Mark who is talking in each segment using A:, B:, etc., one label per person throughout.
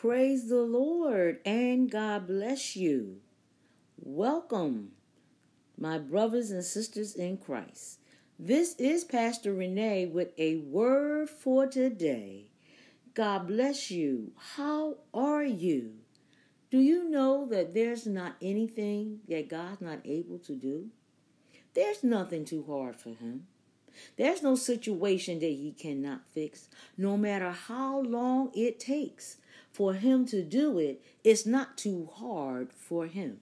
A: Praise the Lord and God bless you. Welcome, my brothers and sisters in Christ. This is Pastor Renee with a word for today. God bless you. How are you? Do you know that there's not anything that God's not able to do? There's nothing too hard for Him. There's no situation that He cannot fix, no matter how long it takes for Him to do it. It's not too hard for Him.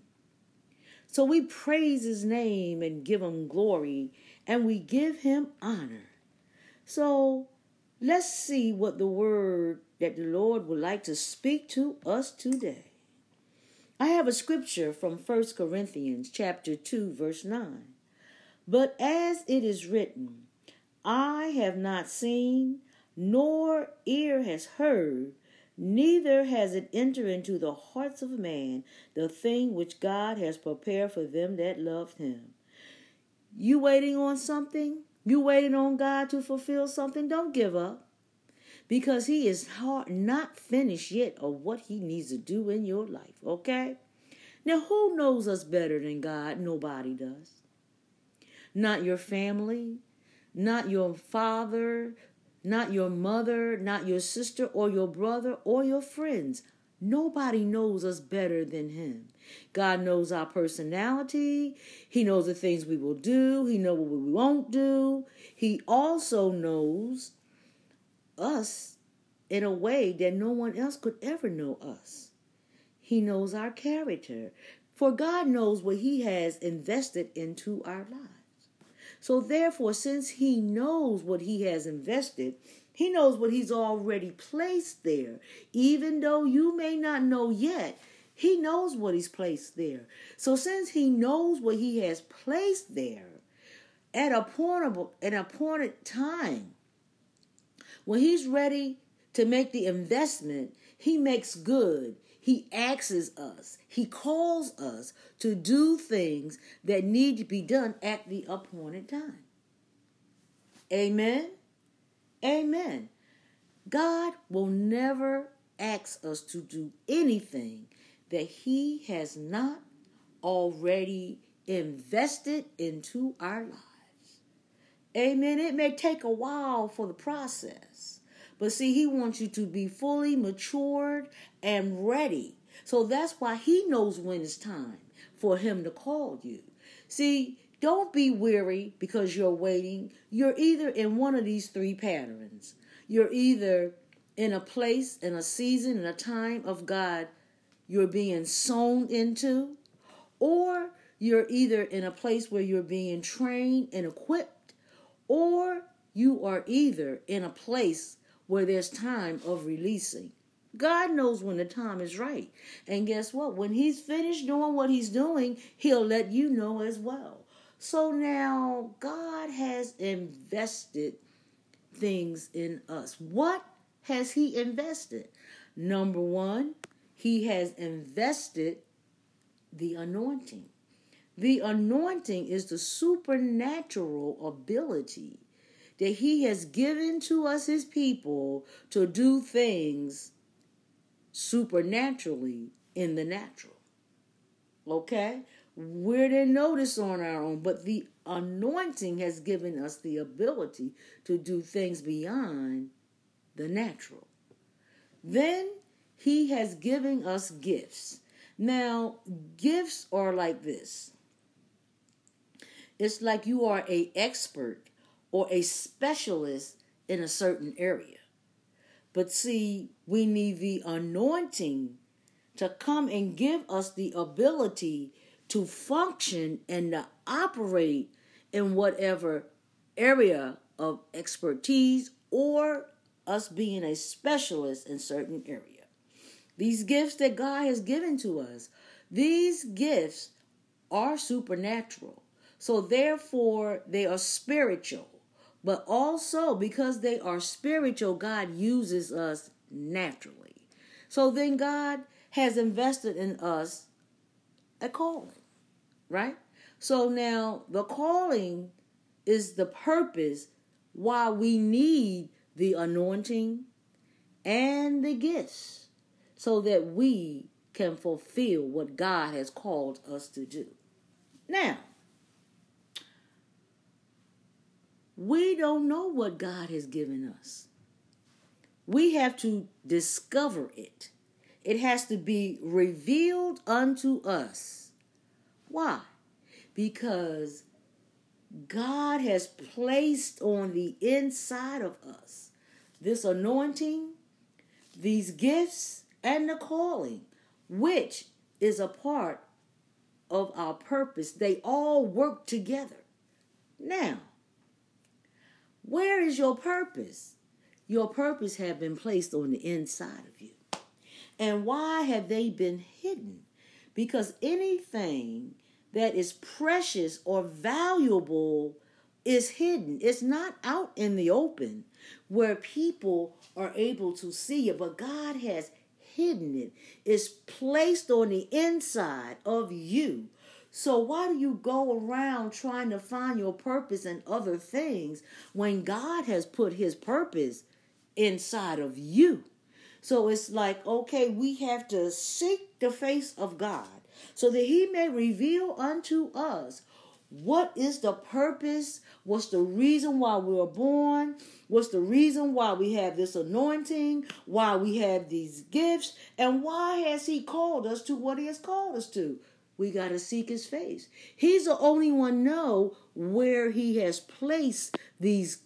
A: So we praise His name and give Him glory and we give Him honor. So let's see what the word that the Lord would like to speak to us today. I have a scripture from 1 Corinthians chapter 2 verse 9. But as it is written, I have not seen, nor ear has heard, neither has it entered into the hearts of man the thing which God has prepared for them that love him. You waiting on something? You waiting on God to fulfill something? Don't give up. Because he is not finished yet of what he needs to do in your life, okay? Now, who knows us better than God? Nobody does. Not your family, not your father, not your mother, not your sister or your brother or your friends. Nobody knows us better than Him. God knows our personality. He knows the things we will do. He knows what we won't do. He also knows us in a way that no one else could ever know us. He knows our character. For God knows what He has invested into our lives. So, therefore, since He knows what He has invested, He knows what He's already placed there. Even though you may not know yet, He knows what He's placed there. So, since He knows what He has placed there, at a of, an appointed time, when He's ready to make the investment, He makes good he asks us, He calls us to do things that need to be done at the appointed time. Amen. Amen. God will never ask us to do anything that He has not already invested into our lives. Amen. It may take a while for the process. But see, he wants you to be fully matured and ready. So that's why he knows when it's time for him to call you. See, don't be weary because you're waiting. You're either in one of these three patterns. You're either in a place, in a season, in a time of God you're being sown into, or you're either in a place where you're being trained and equipped, or you are either in a place where there's time of releasing. God knows when the time is right. And guess what? When He's finished doing what He's doing, He'll let you know as well. So now God has invested things in us. What has He invested? Number one, He has invested the anointing. The anointing is the supernatural ability that He has given to us, His people, to do things supernaturally in the natural. Okay? We didn't notice on our own, but the anointing has given us the ability to do things beyond the natural. Then he has given us gifts. Now, gifts are like this. It's like you are a expert or a specialist in a certain area. But see, we need the anointing to come and give us the ability to function and to operate in whatever area of expertise or us being a specialist in certain area. These gifts that God has given to us, these gifts are supernatural. So therefore they are spiritual. But also because they are spiritual, God uses us naturally. So then God has invested in us a calling, right? So now the calling is the purpose why we need the anointing and the gifts. so that we can fulfill what God has called us to do. Now, we don't know what God has given us. We have to discover it. It has to be revealed unto us. Why? Because God has placed on the inside of us this anointing, these gifts, and the calling, which is a part of our purpose. They all work together. Now, where is your purpose? Your purpose have been placed on the inside of you. And why have they been hidden? Because anything that is precious or valuable is hidden. It's not out in the open where people are able to see it, but God has hidden it. It's placed on the inside of you. So why do you go around trying to find your purpose in other things when God has put his purpose inside of you? So it's like, okay, we have to seek the face of God so that he may reveal unto us what is the purpose, what's the reason why we were born, what's the reason why we have this anointing, why we have these gifts, and why has he called us to what he has called us to. We got to seek his face. He's the only one know where he has placed these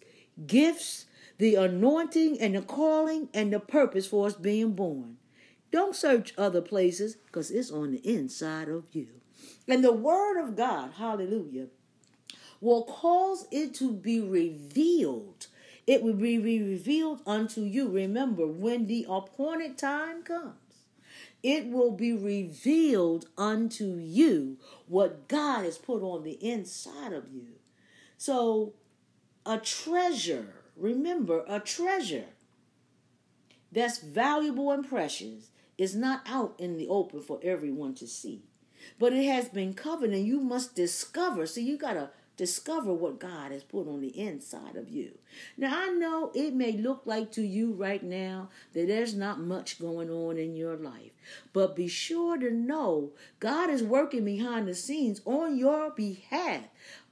A: gifts, the anointing and the calling and the purpose for us being born. Don't search other places because it's on the inside of you. And the word of God, hallelujah, will cause it to be revealed. It will be revealed unto you. Remember, when the appointed time comes, it will be revealed unto you what God has put on the inside of you. So, a treasure, remember, a treasure that's valuable and precious is not out in the open for everyone to see. But it has been covered, and you must discover. So you got to discover what God has put on the inside of you. Now, I know it may look like to you right now that there's not much going on in your life, but be sure to know God is working behind the scenes on your behalf.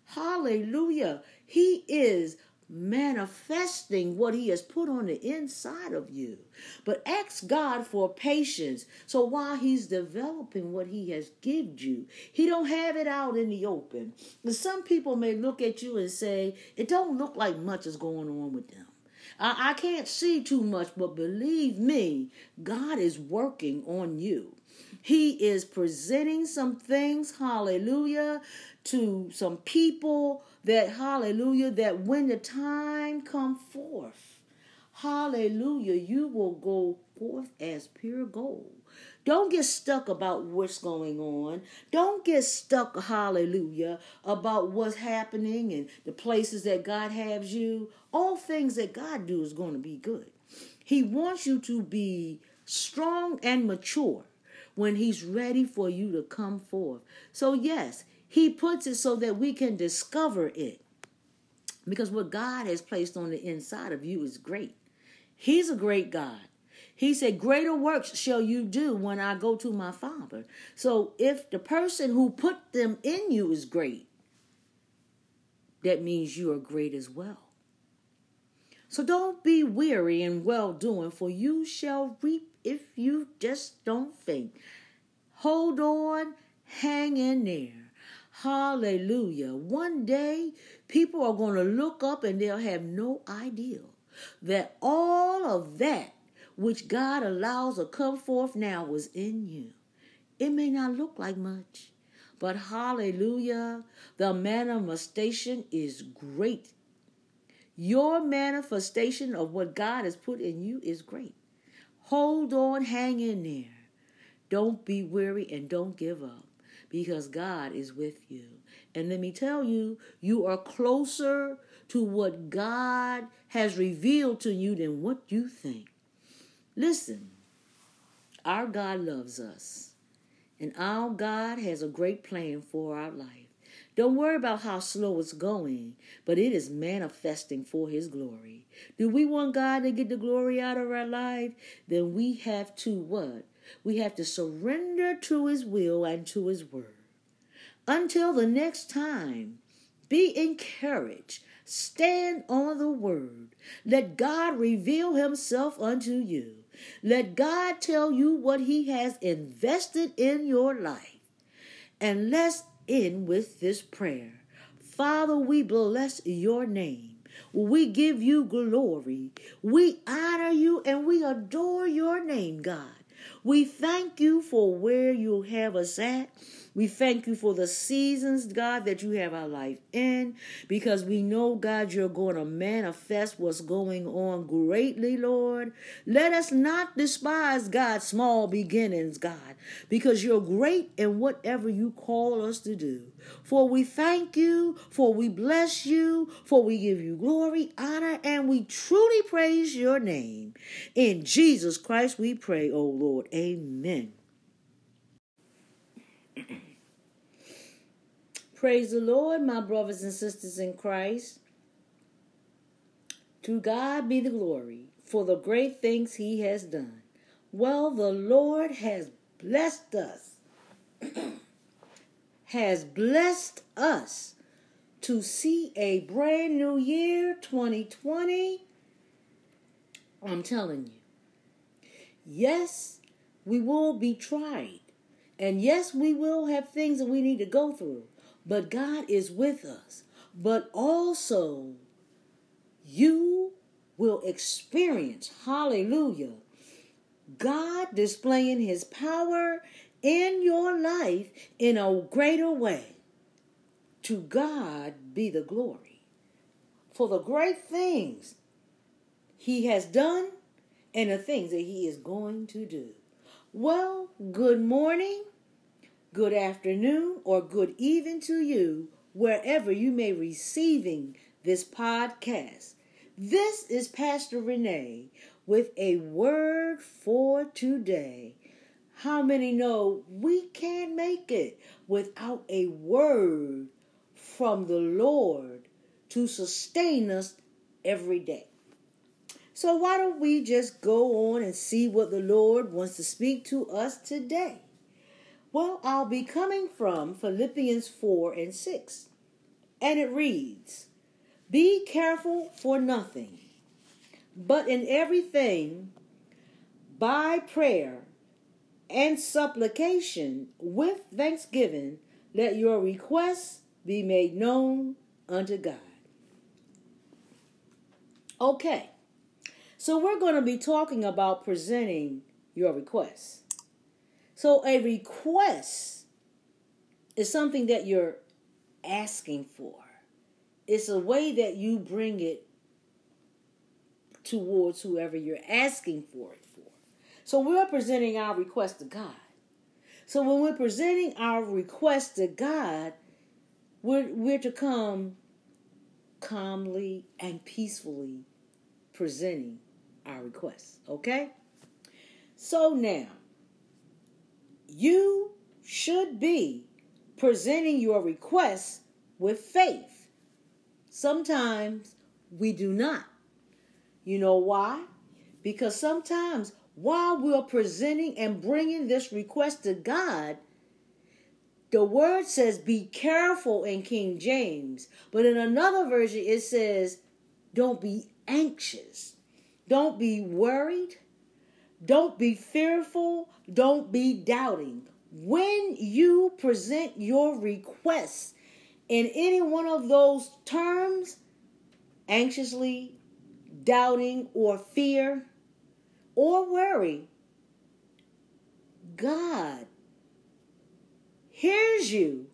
A: Hallelujah. He is manifesting what he has put on the inside of you. But ask God for patience. So while he's developing what he has given you, he don't have it out in the open. And some people may look at you and say, it don't look like much is going on with them. I, I can't see too much, but believe me, God is working on you. He is presenting some things, hallelujah, to some people that hallelujah that when the time come forth hallelujah you will go forth as pure gold don't get stuck about what's going on. Don't get stuck, hallelujah, about what's happening and the places that God has you. All things that God do is going to be good. He wants you to be strong and mature when he's ready for you to come forth. So yes, he puts it so that we can discover it. Because what God has placed on the inside of you is great. He's a great God. He said, Greater works shall you do when I go to my Father. So if the person who put them in you is great, that means you are great as well. So don't be weary in well doing, for you shall reap if you just don't faint. Hold on, hang in there. Hallelujah. One day, people are going to look up and they'll have no idea that all of that which God allows to come forth now was in you. It may not look like much, but hallelujah, the manifestation is great. Your manifestation of what God has put in you is great. Hold on, hang in there. Don't be weary and don't give up because God is with you. And let me tell you, you are closer to what God has revealed to you than what you think. Listen, our God loves us, and our God has a great plan for our life. Don't worry about how slow it's going, but it is manifesting for His glory. Do we want God to get the glory out of our life? Then we have to what? We have to surrender to His will and to His word. Until the next time, be encouraged. Stand on the word. Let God reveal himself unto you. Let God tell you what he has invested in your life. And let's end with this prayer. Father, we bless your name. We give you glory. We honor you and we adore your name, God. We thank you for where you have us at. We thank you for the seasons, God, that you have our life in, because we know, God, you're going to manifest what's going on greatly, Lord. Let us not despise God's small beginnings, God, because you're great in whatever you call us to do. For we thank you, for we bless you, for we give you glory, honor, and we truly praise your name. In Jesus Christ we pray, O Lord. Amen. Praise the Lord, my brothers and sisters in Christ. To God be the glory for the great things he has done. Well, the Lord has blessed us, has blessed us to see a brand new year, 2020. I'm telling you. Yes, we will be tried. And yes, we will have things that we need to go through. But God is with us. But also, you will experience, hallelujah, God displaying his power in your life in a greater way. To God be the glory for the great things he has done and the things that he is going to do. Well, good morning good afternoon, or good evening to you, wherever you may be receiving this podcast. This is Pastor Renee with a word for today. How many know we can't make it without a word from the Lord to sustain us every day? So, why don't we just go on and see what the Lord wants to speak to us today? Well, I'll be coming from Philippians 4 and 6. And it reads Be careful for nothing, but in everything, by prayer and supplication with thanksgiving, let your requests be made known unto God. Okay, so we're going to be talking about presenting your requests. So a request is something that you're asking for. It's a way that you bring it towards whoever you're asking for it for. So we're presenting our request to God. So when we're presenting our request to God, we're, we're to come calmly and peacefully presenting our requests. Okay? So now, you should be presenting your requests with faith. Sometimes we do not. You know why? Because sometimes while we're presenting and bringing this request to God, the word says be careful in King James, but in another version it says don't be anxious, don't be worried, don't be fearful. Don't be doubting. When you present your requests in any one of those terms, anxiously, doubting, or fear, or worry, God hears you,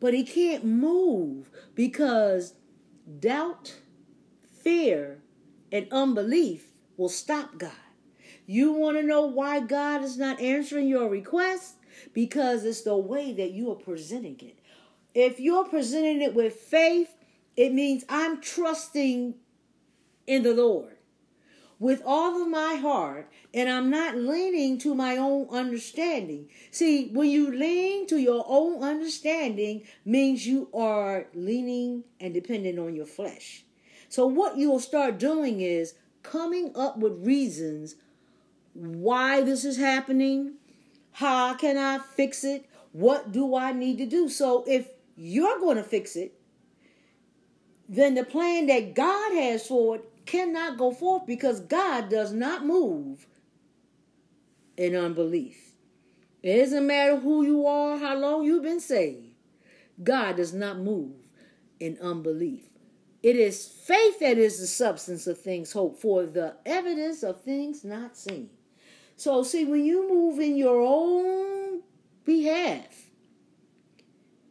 A: but He can't move because doubt, fear, and unbelief will stop God. You want to know why God is not answering your request? Because it's the way that you are presenting it. If you're presenting it with faith, it means I'm trusting in the Lord with all of my heart, and I'm not leaning to my own understanding. See, when you lean to your own understanding, means you are leaning and dependent on your flesh. So, what you'll start doing is coming up with reasons why this is happening, how can I fix it, what do I need to do. So if you're going to fix it, then the plan that God has for it cannot go forth because God does not move in unbelief. It doesn't matter who you are, how long you've been saved. God does not move in unbelief. It is faith that is the substance of things hoped for, the evidence of things not seen. So, see, when you move in your own behalf,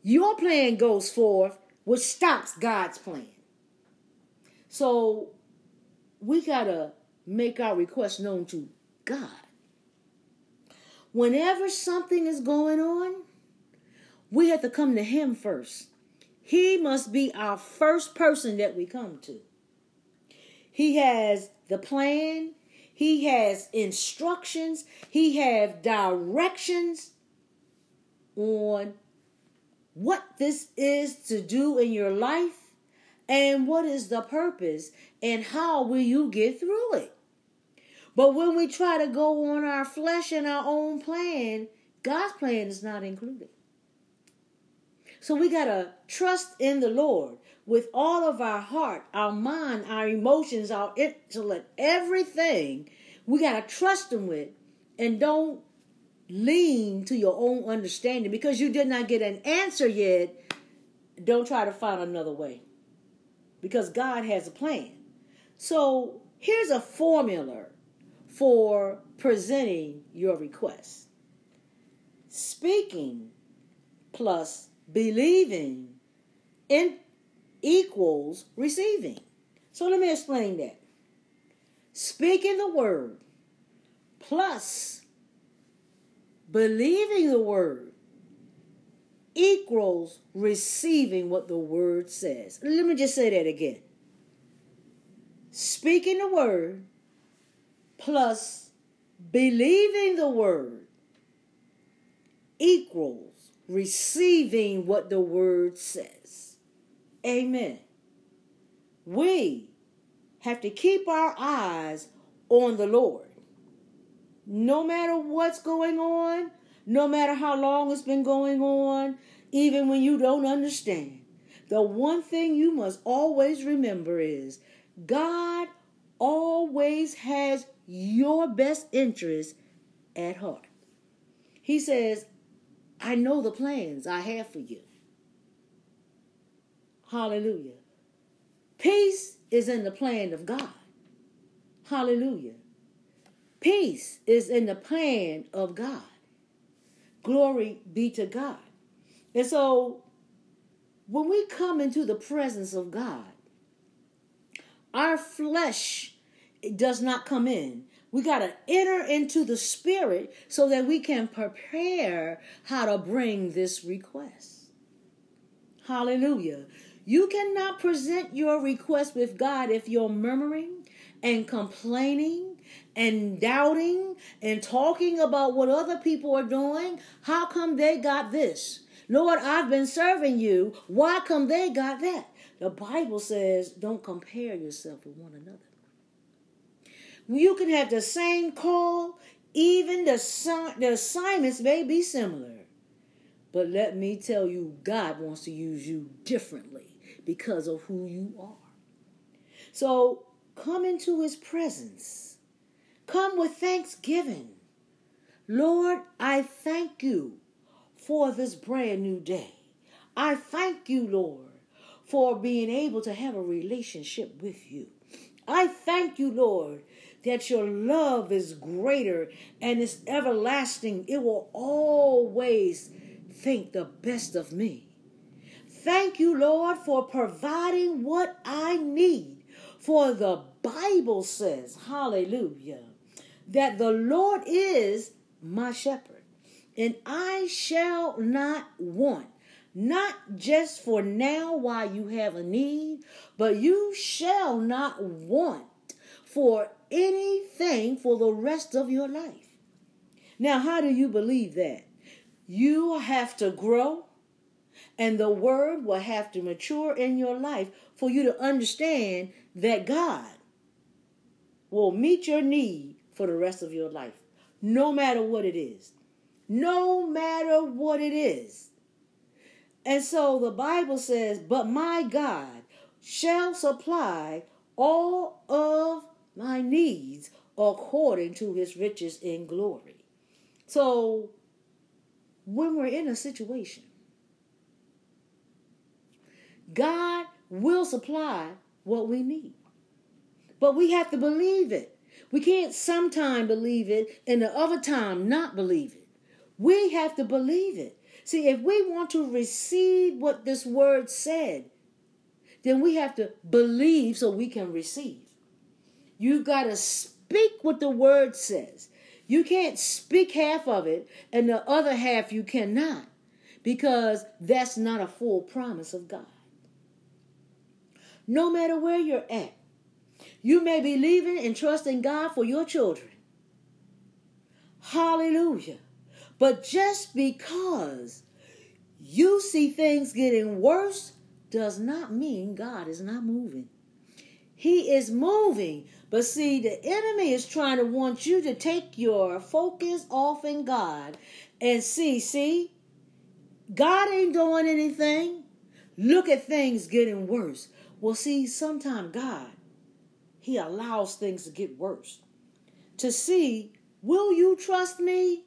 A: your plan goes forth, which stops God's plan. So, we got to make our request known to God. Whenever something is going on, we have to come to Him first. He must be our first person that we come to. He has the plan, He has instructions, He has directions on what this is to do in your life and what is the purpose and how will you get through it. But when we try to go on our flesh and our own plan, God's plan is not included. So we got to trust in the Lord with all of our heart, our mind, our emotions, our intellect, everything. We got to trust Him with and don't lean to your own understanding because you did not get an answer yet. Don't try to find another way because God has a plan. So here's a formula for presenting your request speaking plus believing in equals receiving. So let me explain that. Speaking the word plus believing the word equals receiving what the word says. Let me just say that again. Speaking the word plus believing the word equals receiving what the word says. Amen. We have to keep our eyes on the Lord. No matter what's going on, no matter how long it's been going on, even when you don't understand, the one thing you must always remember is God always has your best interest at heart. He says, I know the plans I have for you. Hallelujah. Peace is in the plan of God. Hallelujah. Peace is in the plan of God. Glory be to God. And so, when we come into the presence of God, our flesh does not come in. We got to enter into the spirit so that we can prepare how to bring this request. Hallelujah. You cannot present your request with God if you're murmuring and complaining and doubting and talking about what other people are doing. How come they got this? Lord, I've been serving you. Why come they got that? The Bible says don't compare yourself with one another. You can have the same call, even the, the assignments may be similar. But let me tell you, God wants to use you differently because of who you are. So come into his presence. Come with thanksgiving. Lord, I thank you for this brand new day. I thank you, Lord, for being able to have a relationship with you. I thank you, Lord, that your love is greater and is everlasting. It will always think the best of me. Thank you, Lord, for providing what I need. For the Bible says, hallelujah, that the Lord is my shepherd, and I shall not want. Not just for now while you have a need, but you shall not want for anything for the rest of your life. Now, how do you believe that? You have to grow, and the word will have to mature in your life for you to understand that God will meet your need for the rest of your life, no matter what it is. No matter what it is. And so the Bible says, But my God shall supply all of my needs according to his riches in glory. So when we're in a situation, God will supply what we need. But we have to believe it. We can't sometime believe it and the other time not believe it. We have to believe it. See, if we want to receive what this word said, then we have to believe so we can receive. You got to speak what the word says. You can't speak half of it and the other half you cannot because that's not a full promise of God. No matter where you're at, you may be leaving and trusting God for your children. Hallelujah. But just because you see things getting worse does not mean God is not moving. He is moving. But see, the enemy is trying to want you to take your focus off in God and see, see, God ain't doing anything. Look at things getting worse. Well, see, sometimes God, He allows things to get worse. To see, will you trust me?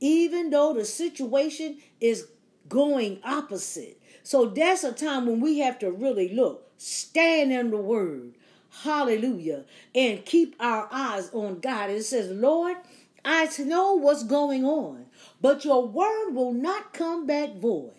A: even though the situation is going opposite. So that's a time when we have to really look, stand in the word. Hallelujah. And keep our eyes on God. It says, Lord, I know what's going on, but your word will not come back void.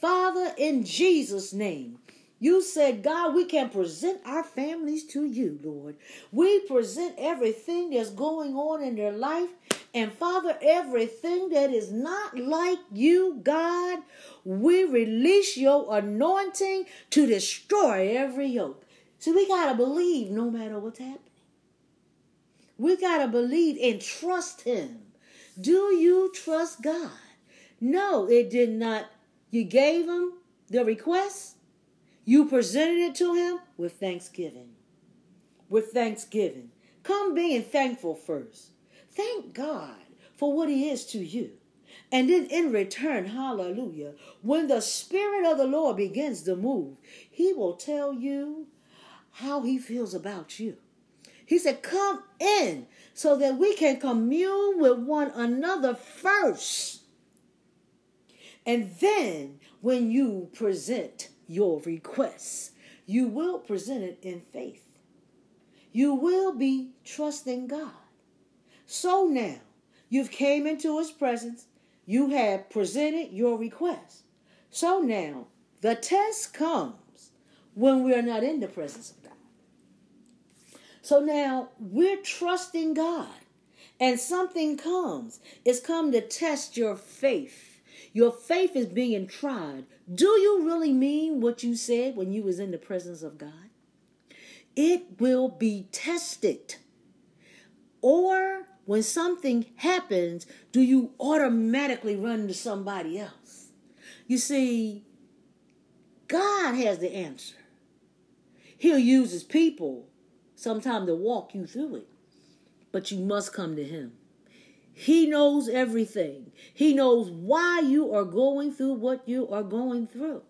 A: Father, in Jesus' name, you said, God, we can present our families to you, Lord. We present everything that's going on in their life. And Father, everything that is not like you, God, we release your anointing to destroy every yoke. See, we got to believe no matter what's happening. We got to believe and trust Him. Do you trust God? No, it did not. You gave Him the request you presented it to him with thanksgiving. With thanksgiving. Come being thankful first. Thank God for what he is to you. And then in return, hallelujah, when the Spirit of the Lord begins to move, he will tell you how he feels about you. He said, Come in so that we can commune with one another first. And then when you present your requests. You will present it in faith. You will be trusting God. So now, you've came into his presence. You have presented your request. So now, the test comes when we are not in the presence of God. So now, we're trusting God. And something comes. It's come to test your faith your faith is being tried. Do you really mean what you said when you was in the presence of God? It will be tested. Or when something happens, do you automatically run to somebody else? You see, God has the answer. He'll use his people sometime to walk you through it. But you must come to him. He knows everything. He knows why you are going through what you are going through.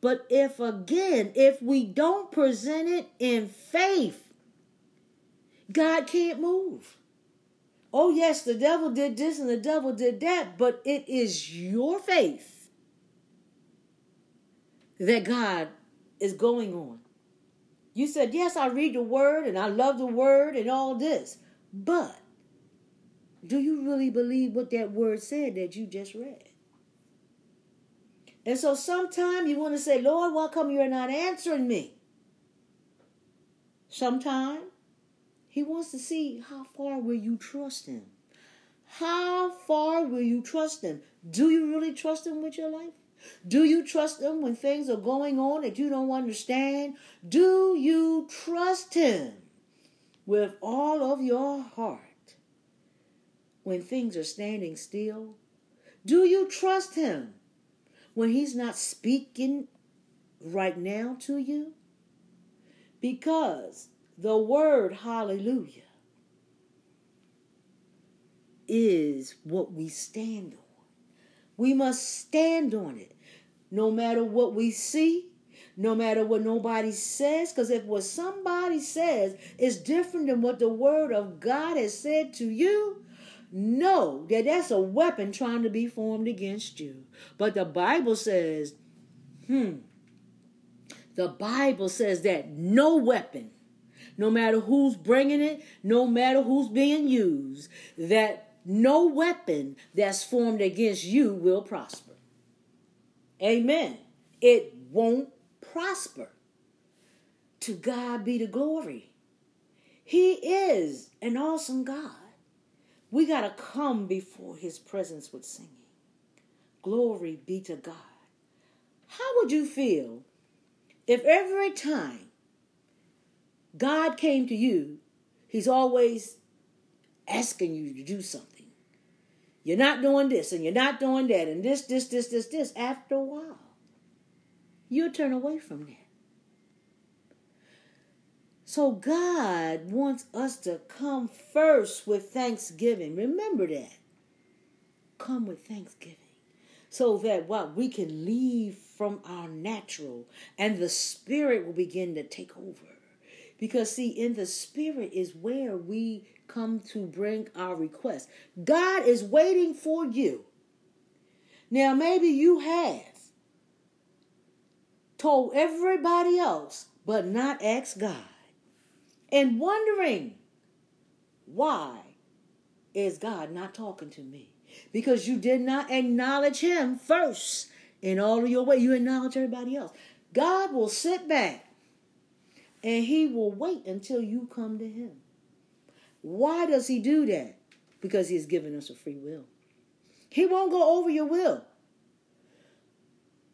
A: But if again, if we don't present it in faith, God can't move. Oh, yes, the devil did this and the devil did that, but it is your faith that God is going on. You said, Yes, I read the word and I love the word and all this, but do you really believe what that word said that you just read? And so sometimes you want to say, Lord, why come you're not answering me? Sometimes he wants to see how far will you trust him? How far will you trust him? Do you really trust him with your life? Do you trust him when things are going on that you don't understand? Do you trust him with all of your heart? When things are standing still? Do you trust Him when He's not speaking right now to you? Because the word hallelujah is what we stand on. We must stand on it no matter what we see, no matter what nobody says. Because if what somebody says is different than what the word of God has said to you, know that that's a weapon trying to be formed against you. But the Bible says, hmm, the Bible says that no weapon, no matter who's bringing it, no matter who's being used, that no weapon that's formed against you will prosper. Amen. It won't prosper. To God be the glory. He is an awesome God. We got to come before his presence with singing. Glory be to God. How would you feel if every time God came to you, he's always asking you to do something? You're not doing this and you're not doing that and this, this, this, this, this. After a while, you'll turn away from that. So God wants us to come first with thanksgiving. Remember that. Come with thanksgiving. So that what we can leave from our natural and the spirit will begin to take over. Because see, in the spirit is where we come to bring our request. God is waiting for you. Now, maybe you have told everybody else, but not asked God. And wondering, why is God not talking to me? Because you did not acknowledge Him first in all of your way. You acknowledge everybody else. God will sit back and He will wait until you come to Him. Why does he do that? Because He has given us a free will. He won't go over your will.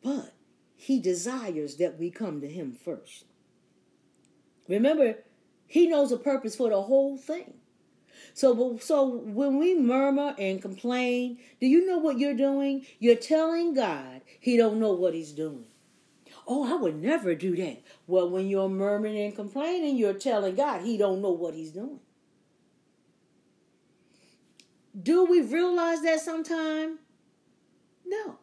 A: But he desires that we come to him first. Remember, he knows a purpose for the whole thing. So, so when we murmur and complain, do you know what you're doing? You're telling God he don't know what he's doing. Oh, I would never do that. Well, when you're murmuring and complaining, you're telling God he don't know what he's doing. Do we realize that sometime? No.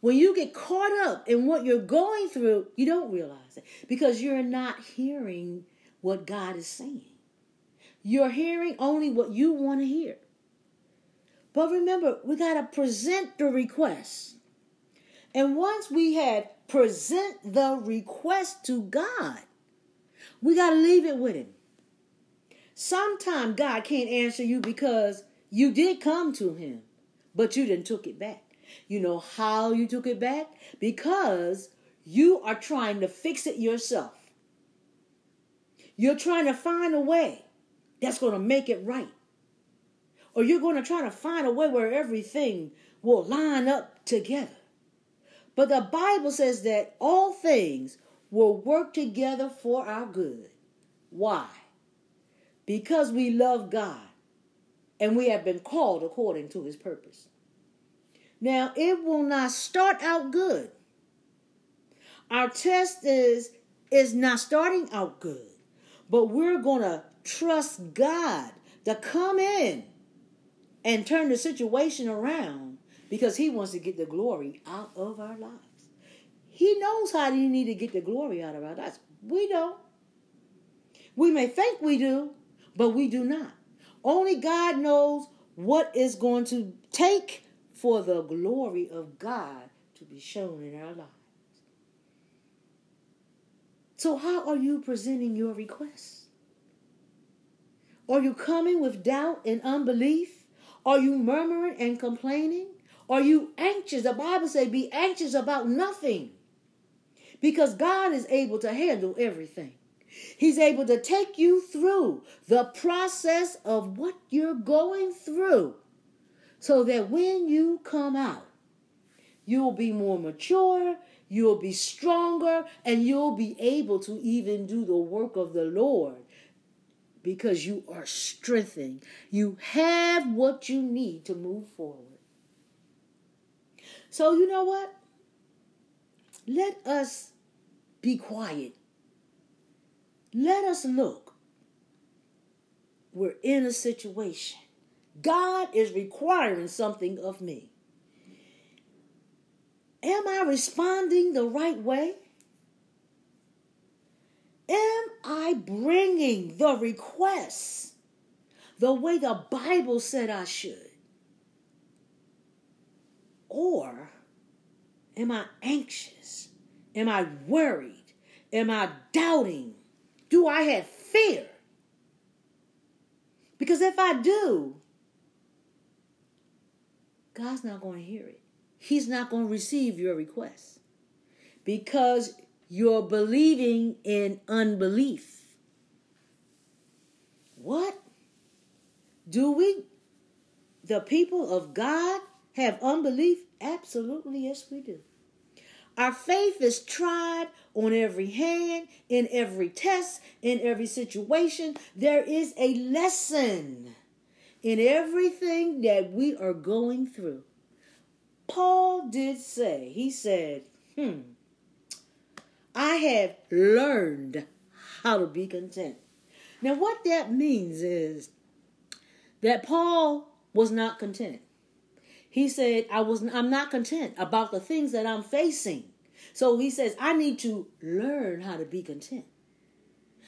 A: When you get caught up in what you're going through, you don't realize it because you're not hearing what God is saying. You're hearing only what you want to hear. But remember, we got to present the request. And once we had present the request to God, we got to leave it with him. Sometimes God can't answer you because you did come to him, but you didn't took it back. You know how you took it back? Because you are trying to fix it yourself. You're trying to find a way that's going to make it right. Or you're going to try to find a way where everything will line up together. But the Bible says that all things will work together for our good. Why? Because we love God and we have been called according to his purpose. Now, it will not start out good. Our test is is not starting out good, but we're going to trust God to come in and turn the situation around because he wants to get the glory out of our lives. He knows how you need to get the glory out of our lives. We don't. We may think we do, but we do not. Only God knows what is going to take for the glory of God to be shown in our lives. So, how are you presenting your requests? Are you coming with doubt and unbelief? Are you murmuring and complaining? Are you anxious? The Bible says, be anxious about nothing because God is able to handle everything. He's able to take you through the process of what you're going through so that when you come out, you'll be more mature, you'll be stronger, and you'll be able to even do the work of the Lord because you are strengthened. You have what you need to move forward. So, you know what? Let us be quiet let us look. We're in a situation. God is requiring something of me. Am I responding the right way? Am I bringing the requests the way the Bible said I should? Or am I anxious? Am I worried? Am I doubting? Do I have fear? Because if I do, God's not going to hear it. He's not going to receive your request because you're believing in unbelief. What? Do we, the people of God, have unbelief? Absolutely, yes, we do. Our faith is tried on every hand, in every test, in every situation. There is a lesson in everything that we are going through. Paul did say, he said, hmm, I have learned how to be content. Now, what that means is that Paul was not content. He said, I was I'm not content about the things that I'm facing. So he says, I need to learn how to be content.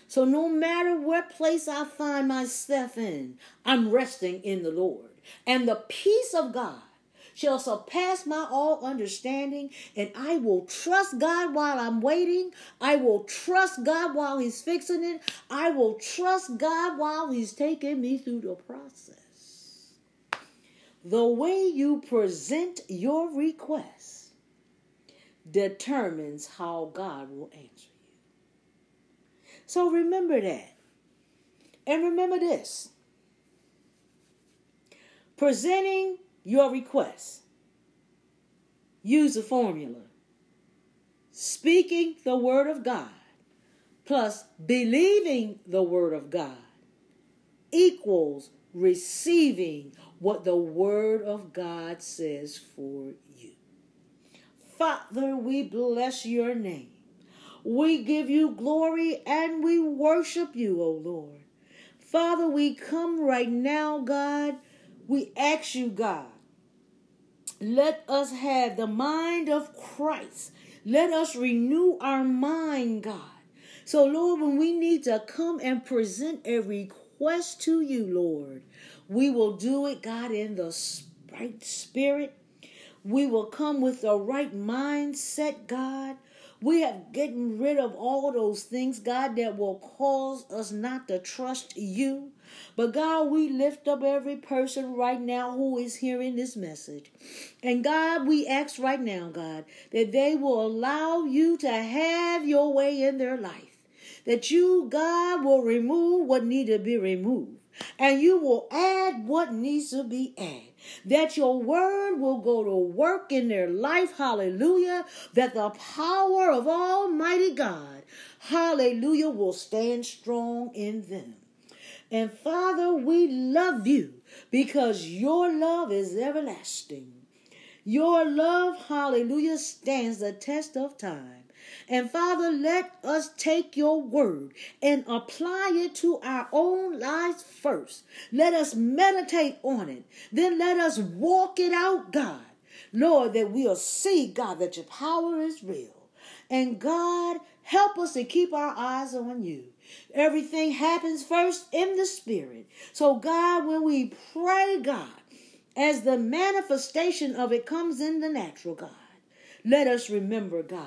A: So no matter what place I find myself in, I'm resting in the Lord. And the peace of God shall surpass my all understanding, and I will trust God while I'm waiting. I will trust God while He's fixing it. I will trust God while He's taking me through the process. The way you present your request determines how God will answer you. So remember that. And remember this presenting your request, use a formula. Speaking the Word of God plus believing the Word of God equals receiving what the Word of God says for you. Father, we bless your name. We give you glory and we worship you, O Lord. Father, we come right now, God. We ask you, God, let us have the mind of Christ. Let us renew our mind, God. So, Lord, when we need to come and present a request to you, Lord, we will do it, God, in the right spirit. We will come with the right mindset, God. We have gotten rid of all those things, God, that will cause us not to trust you. But God, we lift up every person right now who is hearing this message. And God, we ask right now, God, that they will allow you to have your way in their life. That you, God, will remove what need to be removed and you will add what needs to be added. That your word will go to work in their life, hallelujah. That the power of Almighty God, hallelujah, will stand strong in them. And Father, we love you because your love is everlasting. Your love, hallelujah, stands the test of time. And Father, let us take your word and apply it to our own lives first. Let us meditate on it. Then let us walk it out, God. Lord, that we'll see, God, that your power is real. And God, help us to keep our eyes on you. Everything happens first in the spirit. So, God, when we pray, God, as the manifestation of it comes in the natural, God, let us remember, God,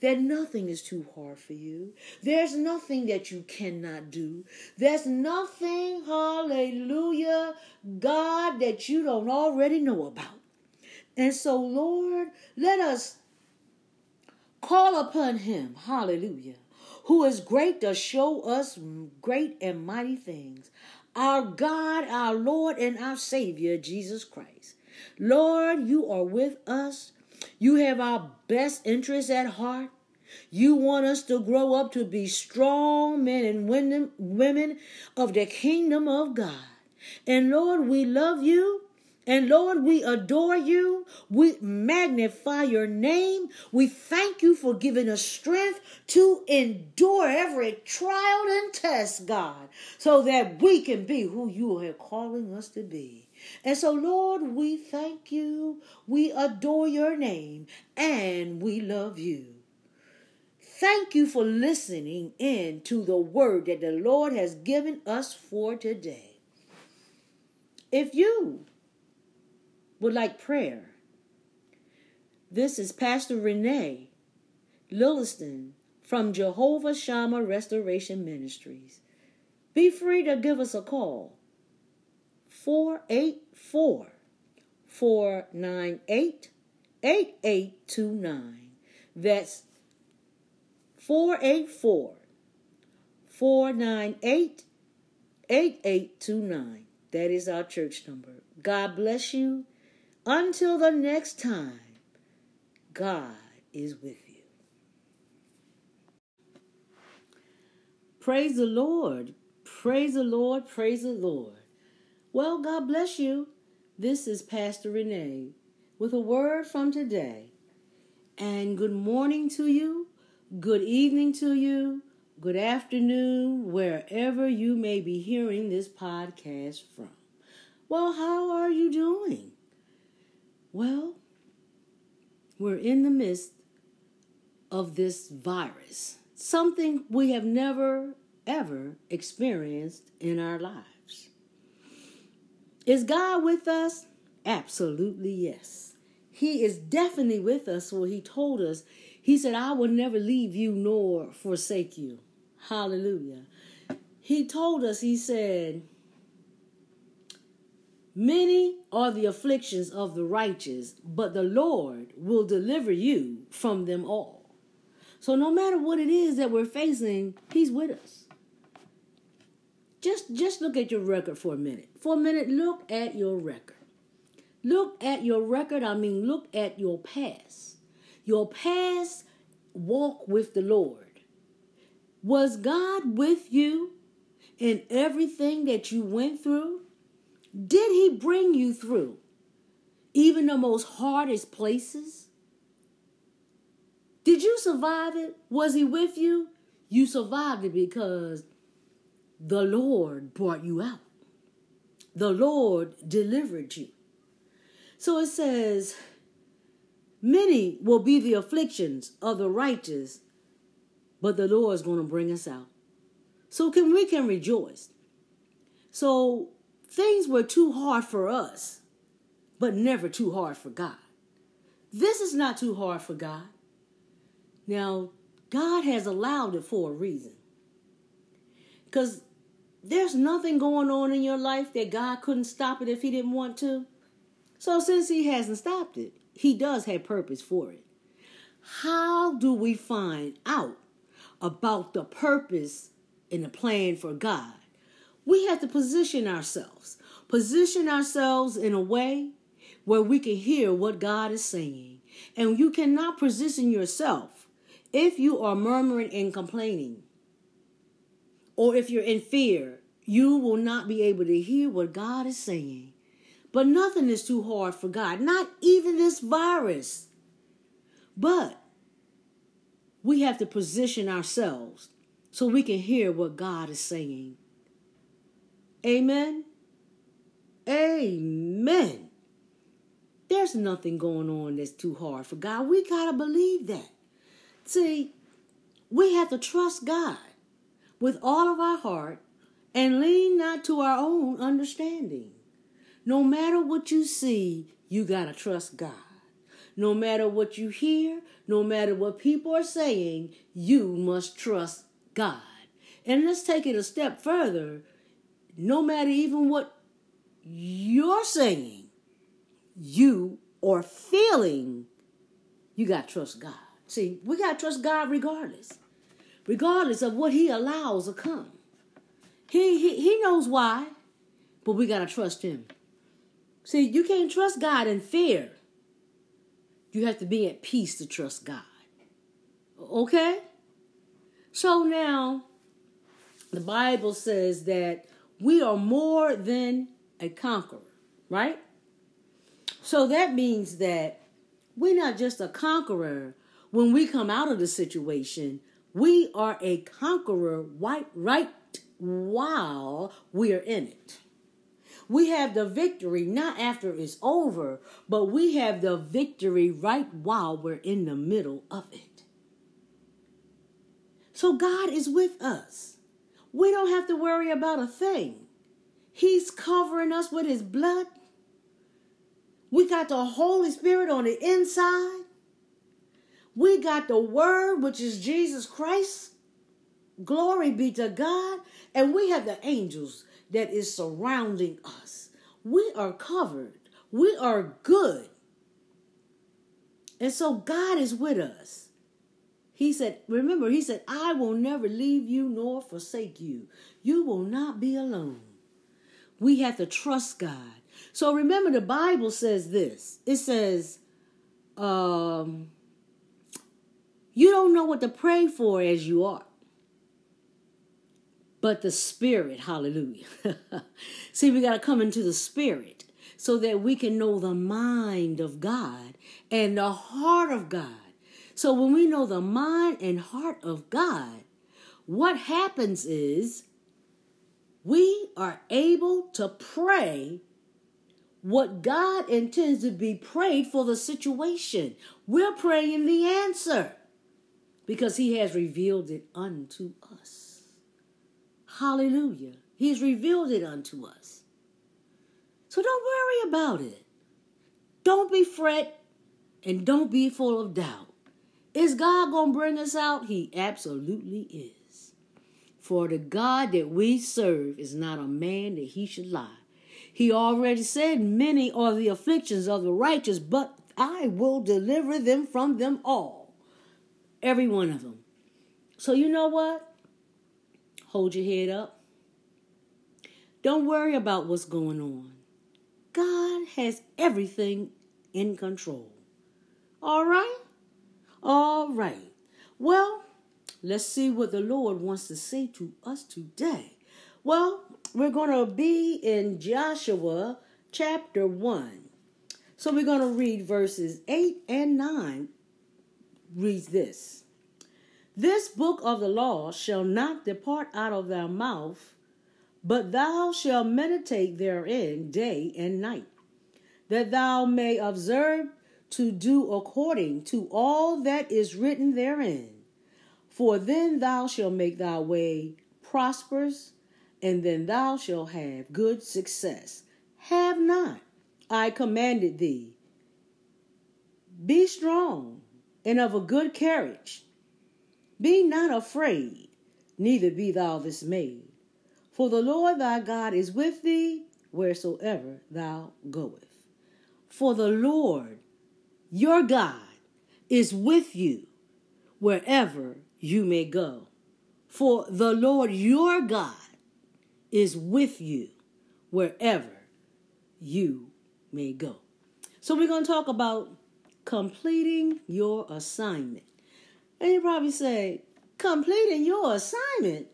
A: that nothing is too hard for you. There's nothing that you cannot do. There's nothing, hallelujah, God, that you don't already know about. And so, Lord, let us call upon him, hallelujah, who is great to show us great and mighty things. Our God, our Lord, and our Savior, Jesus Christ. Lord, you are with us. You have our best interests at heart. You want us to grow up to be strong men and women of the kingdom of God. And Lord, we love you. And Lord, we adore you. We magnify your name. We thank you for giving us strength to endure every trial and test, God, so that we can be who you are calling us to be. And so, Lord, we thank you, we adore your name, and we love you. Thank you for listening in to the word that the Lord has given us for today. If you would like prayer, this is Pastor Renee Lilliston from Jehovah Shammah Restoration Ministries. Be free to give us a call 484 498 8829. That's 484 498 8829. That is our church number. God bless you. Until the next time, God is with you. Praise the Lord. Praise the Lord. Praise the Lord. Well, God bless you. This is Pastor Renee with a word from today. And good morning to you, good evening to you, good afternoon, wherever you may be hearing this podcast from. Well, how are you doing? Well, we're in the midst of this virus, something we have never, ever experienced in our lives. Is God with us? Absolutely yes. He is definitely with us, for He told us, He said, I will never leave you nor forsake you. Hallelujah. He told us, He said, Many are the afflictions of the righteous, but the Lord will deliver you from them all. So, no matter what it is that we're facing, He's with us just just look at your record for a minute. For a minute, look at your record. Look at your record, I mean look at your past. Your past walk with the Lord. Was God with you in everything that you went through? Did he bring you through even the most hardest places? Did you survive it? Was he with you? You survived it because the Lord brought you out. The Lord delivered you. So it says, Many will be the afflictions of the righteous, but the Lord is going to bring us out. So can we can rejoice. So things were too hard for us, but never too hard for God. This is not too hard for God. Now, God has allowed it for a reason. Because there's nothing going on in your life that God couldn't stop it if He didn't want to. So, since He hasn't stopped it, He does have purpose for it. How do we find out about the purpose and the plan for God? We have to position ourselves, position ourselves in a way where we can hear what God is saying. And you cannot position yourself if you are murmuring and complaining or if you're in fear, you will not be able to hear what God is saying. But nothing is too hard for God, not even this virus. But we have to position ourselves so we can hear what God is saying. Amen. Amen. There's nothing going on that's too hard for God. We got to believe that. See, we have to trust God with all of our heart and lean not to our own understanding. No matter what you see, you got to trust God. No matter what you hear, no matter what people are saying, you must trust God. And let's take it a step further. No matter even what you're saying, you are feeling, you got to trust God. See, we got to trust God regardless regardless of what he allows to come. He, he, he knows why, but we got to trust him. See, you can't trust God in fear. You have to be at peace to trust God. Okay? So now, the Bible says that we are more than a conqueror, right? So that means that we're not just a conqueror when we come out of the situation, we are a conqueror right, right while we're in it. We have the victory not after it's over, but we have the victory right while we're in the middle of it. So God is with us. We don't have to worry about a thing. He's covering us with his blood. We got the Holy Spirit on the inside. We got the Word, which is Jesus Christ. Glory be to God. And we have the angels that is surrounding us. We are covered. We are good. And so God is with us. He said, remember, he said, I will never leave you nor forsake you. You will not be alone. We have to trust God. So remember, the Bible says this it says, um, you don't know what to pray for as you are. But the Spirit, hallelujah. See, we got to come into the Spirit so that we can know the mind of God and the heart of God. So when we know the mind and heart of God, what happens is we are able to pray what God intends to be prayed for the situation. We're praying the answer because He has revealed it unto us. Hallelujah. He's revealed it unto us. So don't worry about it. Don't be fret and don't be full of doubt. Is God going to bring us out? He absolutely is. For the God that we serve is not a man that he should lie. He already said, Many are the afflictions of the righteous, but I will deliver them from them all. Every one of them. So, you know what? Hold your head up. Don't worry about what's going on. God has everything in control. All right? All right. Well, let's see what the Lord wants to say to us today. Well, we're going to be in Joshua chapter 1. So we're going to read verses 8 and 9. Reads this This book of the law shall not depart out of thy mouth, but thou shalt meditate therein day and night, that thou may observe to do according to all that is written therein. For then thou shalt make thy way prosperous and then thou shalt have good success. Have not I commanded thee? Be strong and of a good carriage. Be not afraid, neither be thou dismayed. For the Lord thy God is with thee wheresoever thou goest. For the Lord your God is with you wherever you may go. For the Lord your God is with you wherever you may go. So, we're going to talk about completing your assignment. And you probably say, completing your assignment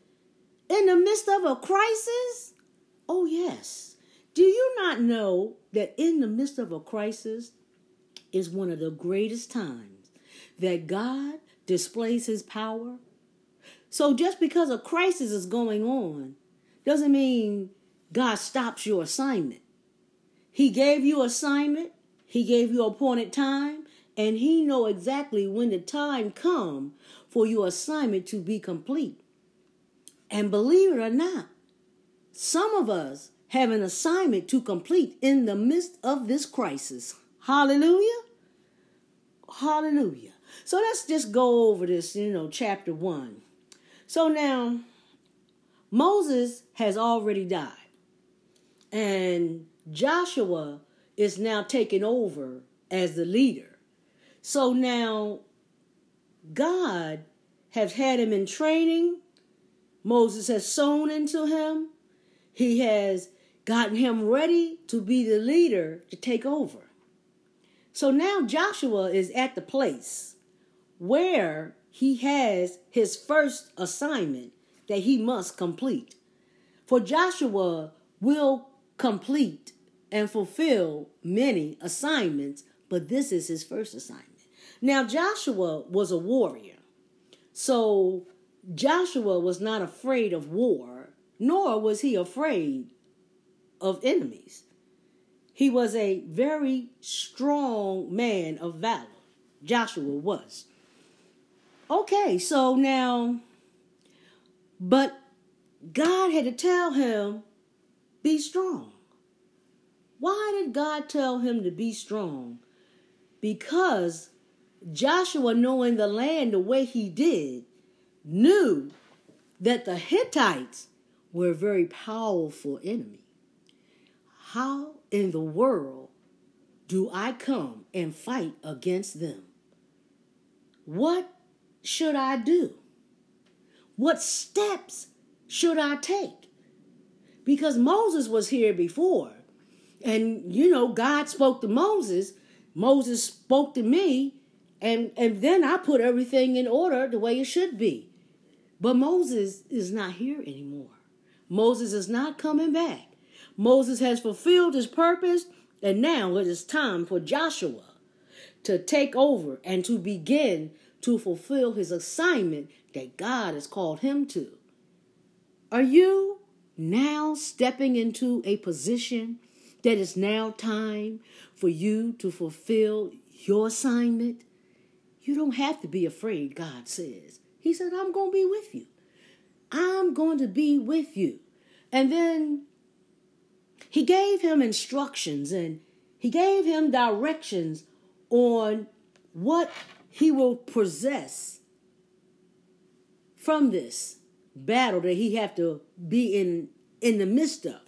A: in the midst of a crisis? Oh, yes. Do you not know that in the midst of a crisis is one of the greatest times that God displays his power? So, just because a crisis is going on doesn't mean God stops your assignment. He gave you assignment, he gave you appointed time, and he know exactly when the time come for your assignment to be complete. And believe it or not, some of us have an assignment to complete in the midst of this crisis. Hallelujah. Hallelujah. So let's just go over this, you know, chapter 1. So now Moses has already died. And Joshua is now taking over as the leader. So now God has had him in training. Moses has sown into him. He has gotten him ready to be the leader to take over. So now Joshua is at the place where he has his first assignment that he must complete. For Joshua will complete and fulfill many assignments, but this is his first assignment. Now, Joshua was a warrior. So, Joshua was not afraid of war, nor was he afraid of enemies. He was a very strong man of valor. Joshua was. Okay, so now, but God had to tell him, be strong. Why did God tell him to be strong? Because Joshua, knowing the land the way he did, knew that the Hittites were a very powerful enemy. How in the world do I come and fight against them? What should I do? What steps should I take? Because Moses was here before. And you know, God spoke to Moses, Moses spoke to me, and and then I put everything in order the way it should be. But Moses is not here anymore. Moses is not coming back. Moses has fulfilled his purpose, and now it is time for Joshua to take over and to begin to fulfill his assignment that God has called him to. Are you now stepping into a position that is now time for you to fulfill your assignment? You don't have to be afraid, God says. He said, I'm going to be with you. I'm going to be with you. And then he gave him instructions and he gave him directions on what he will possess from this battle that he have to be in in the midst of.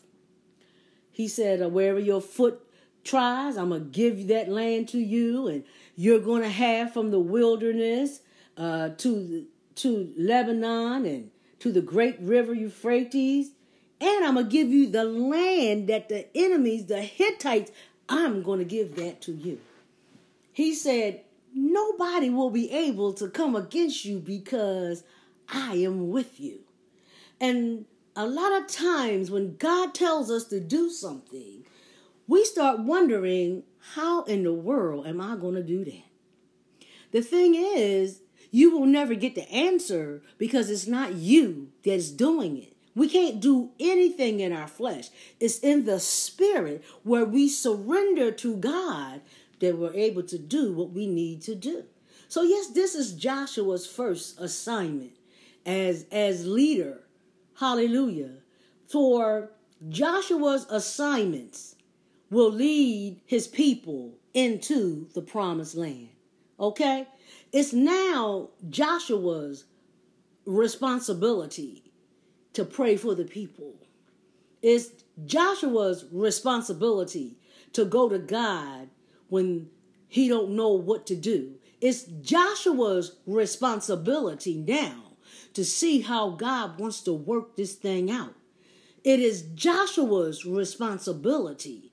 A: He said, uh, wherever your foot tries, I'm gonna give that land to you, and you're gonna have from the wilderness uh, to to Lebanon and to the great river Euphrates, and I'm gonna give you the land that the enemies, the Hittites, I'm gonna give that to you. He said, nobody will be able to come against you because I am with you. And a lot of times when God tells us to do something, we start wondering, how in the world am I going to do that? The thing is, you will never get the answer because it's not you that's doing it. We can't do anything in our flesh. It's in the spirit where we surrender to God that we're able to do what we need to do. So yes, this is Joshua's first assignment as as leader. Hallelujah. For Joshua's assignments will lead his people into the promised land. Okay? It's now Joshua's responsibility to pray for the people. It's Joshua's responsibility to go to God when he don't know what to do. It's Joshua's responsibility now to see how God wants to work this thing out. It is Joshua's responsibility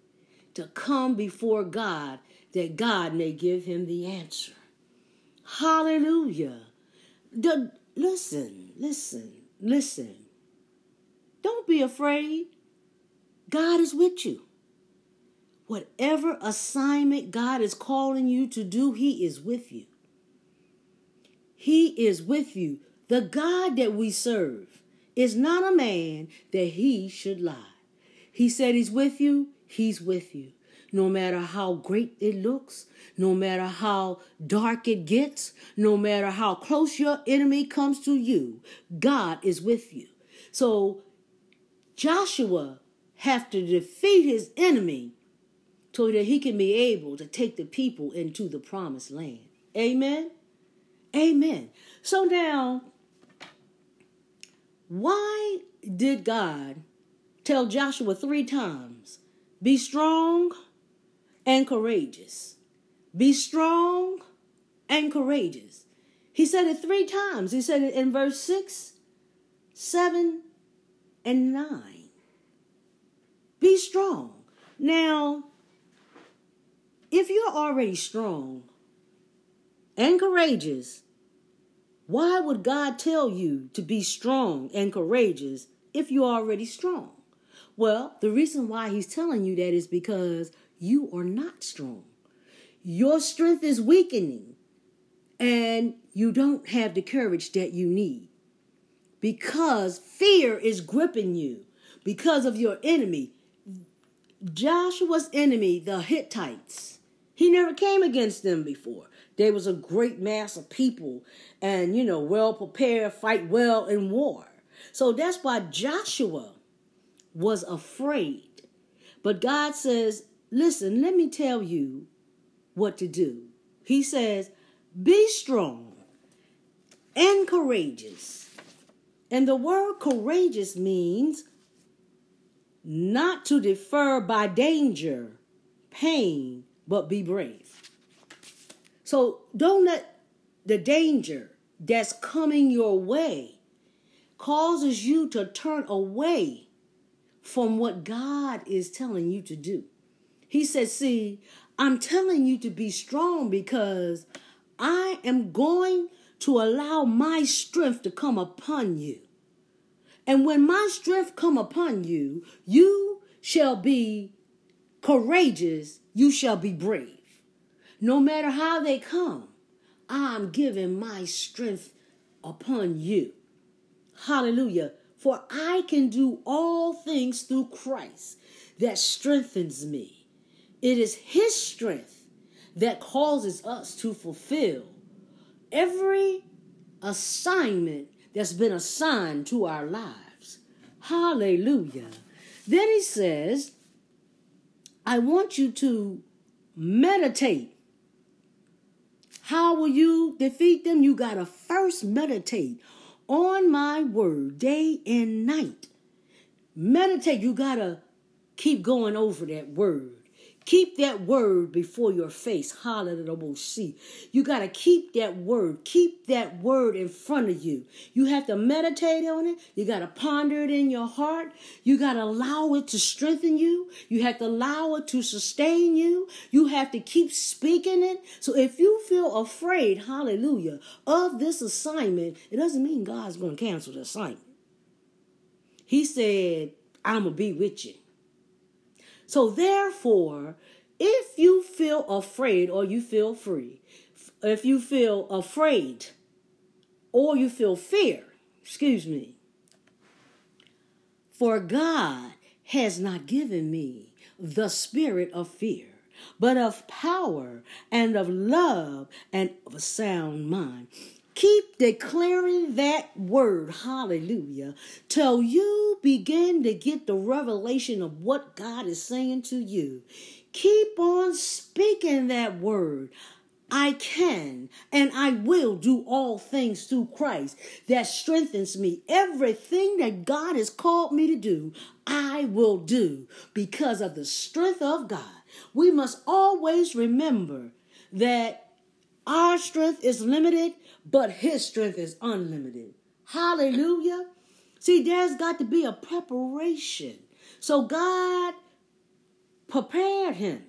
A: to come before God that God may give him the answer. Hallelujah. The, listen, listen, listen. Don't be afraid. God is with you. Whatever assignment God is calling you to do, He is with you. He is with you. The God that we serve is not a man that he should lie. He said he's with you, he's with you. No matter how great it looks, no matter how dark it gets, no matter how close your enemy comes to you, God is with you. So Joshua have to defeat his enemy so that he can be able to take the people into the promised land. Amen. Amen. So now why did God tell Joshua three times, be strong and courageous? Be strong and courageous. He said it three times. He said it in verse 6, 7, and 9. Be strong. Now, if you're already strong and courageous, why would God tell you to be strong and courageous if you're already strong? Well, the reason why He's telling you that is because you are not strong. Your strength is weakening, and you don't have the courage that you need because fear is gripping you because of your enemy. Joshua's enemy, the Hittites, he never came against them before. There was a great mass of people and, you know, well prepared, fight well in war. So that's why Joshua was afraid. But God says, listen, let me tell you what to do. He says, be strong and courageous. And the word courageous means not to defer by danger, pain, but be brave. So don't let the danger that's coming your way causes you to turn away from what God is telling you to do. He says, See, I'm telling you to be strong because I am going to allow my strength to come upon you. And when my strength come upon you, you shall be courageous, you shall be brave. No matter how they come, I'm giving my strength upon you. Hallelujah. For I can do all things through Christ that strengthens me. It is His strength that causes us to fulfill every assignment that's been assigned to our lives. Hallelujah. Then he says, I want you to meditate. How will you defeat them? You got to first meditate on my word day and night. Meditate. You got to keep going over that word. Keep that word before your face. Hallelujah. You got to keep that word. Keep that word in front of you. You have to meditate on it. You got to ponder it in your heart. You got to allow it to strengthen you. You have to allow it to sustain you. You have to keep speaking it. So if you feel afraid, hallelujah, of this assignment, it doesn't mean God's going to cancel the assignment. He said, I'm going to be with you. So, therefore, if you feel afraid or you feel free, if you feel afraid or you feel fear, excuse me, for God has not given me the spirit of fear, but of power and of love and of a sound mind. Keep declaring that word, hallelujah, till you begin to get the revelation of what God is saying to you. Keep on speaking that word. I can and I will do all things through Christ that strengthens me. Everything that God has called me to do, I will do because of the strength of God. We must always remember that our strength is limited, but his strength is unlimited. Hallelujah. See, there's got to be a preparation. So God prepared him.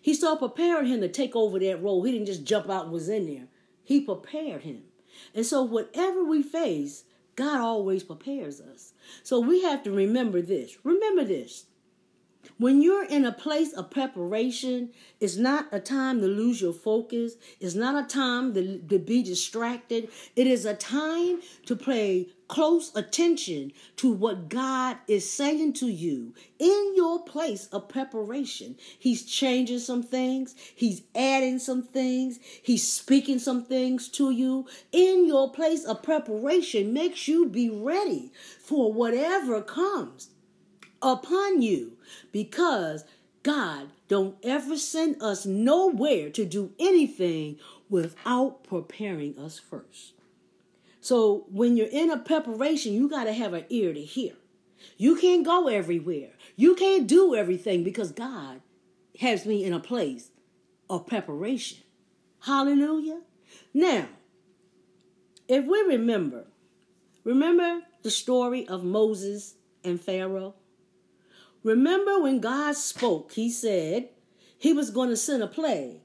A: He started preparing him to take over that role. He didn't just jump out and was in there. He prepared him. And so whatever we face, God always prepares us. So we have to remember this. Remember this. When you're in a place of preparation, it's not a time to lose your focus. It's not a time to, to be distracted. It is a time to pay close attention to what God is saying to you in your place of preparation. He's changing some things, He's adding some things, He's speaking some things to you. In your place of preparation makes you be ready for whatever comes upon you because God don't ever send us nowhere to do anything without preparing us first. So when you're in a preparation, you got to have an ear to hear. You can't go everywhere. You can't do everything because God has me in a place of preparation. Hallelujah. Now, if we remember, remember the story of Moses and Pharaoh? Remember when God spoke, he said he was going to send a plague.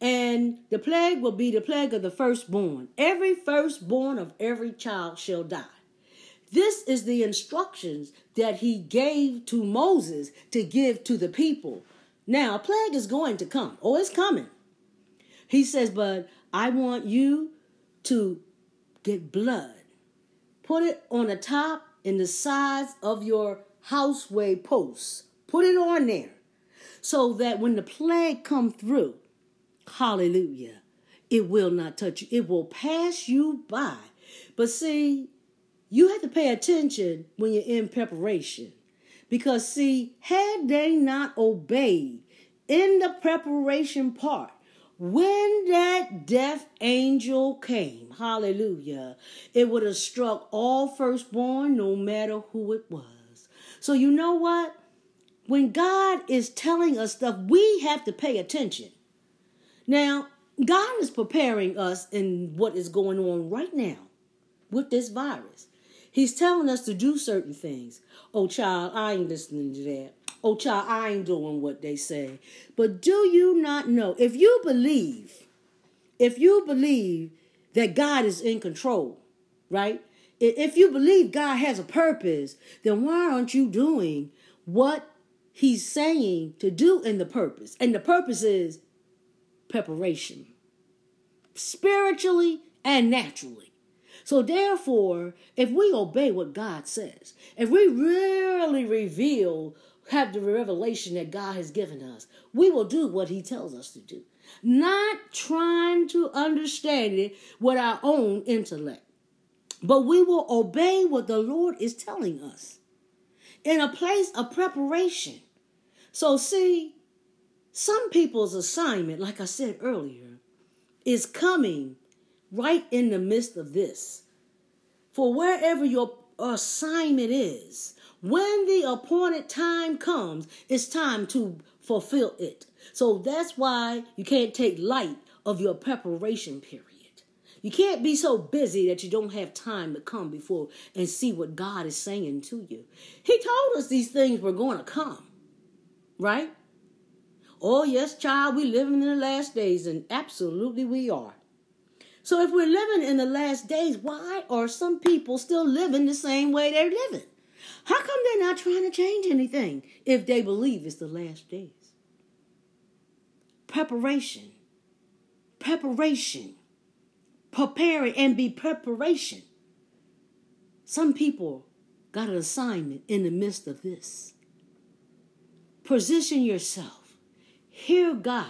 A: And the plague will be the plague of the firstborn. Every firstborn of every child shall die. This is the instructions that he gave to Moses to give to the people. Now, a plague is going to come. Oh, it's coming. He says, but I want you to get blood. Put it on the top and the sides of your houseway posts. Put it on there so that when the plague come through, hallelujah, it will not touch you. It will pass you by. But see, you have to pay attention when you're in preparation. Because see, had they not obeyed in the preparation part, when that death angel came, hallelujah, it would have struck all firstborn, no matter who it was. So, you know what? When God is telling us stuff, we have to pay attention. Now, God is preparing us in what is going on right now with this virus. He's telling us to do certain things. Oh, child, I ain't listening to that. Oh, child, I ain't doing what they say. But do you not know? If you believe, if you believe that God is in control, right? If you believe God has a purpose, then why aren't you doing what He's saying to do in the purpose? And the purpose is preparation, spiritually and naturally. So, therefore, if we obey what God says, if we really reveal have the revelation that God has given us, we will do what He tells us to do. Not trying to understand it with our own intellect, but we will obey what the Lord is telling us in a place of preparation. So, see, some people's assignment, like I said earlier, is coming right in the midst of this. For wherever your assignment is, when the appointed time comes, it's time to fulfill it. So that's why you can't take light of your preparation period. You can't be so busy that you don't have time to come before and see what God is saying to you. He told us these things were going to come, right? Oh, yes, child, we're living in the last days, and absolutely we are. So if we're living in the last days, why are some people still living the same way they're living? How come they're not trying to change anything if they believe it's the last days? Preparation. Preparation. Preparing and be preparation. Some people got an assignment in the midst of this. Position yourself. Hear God.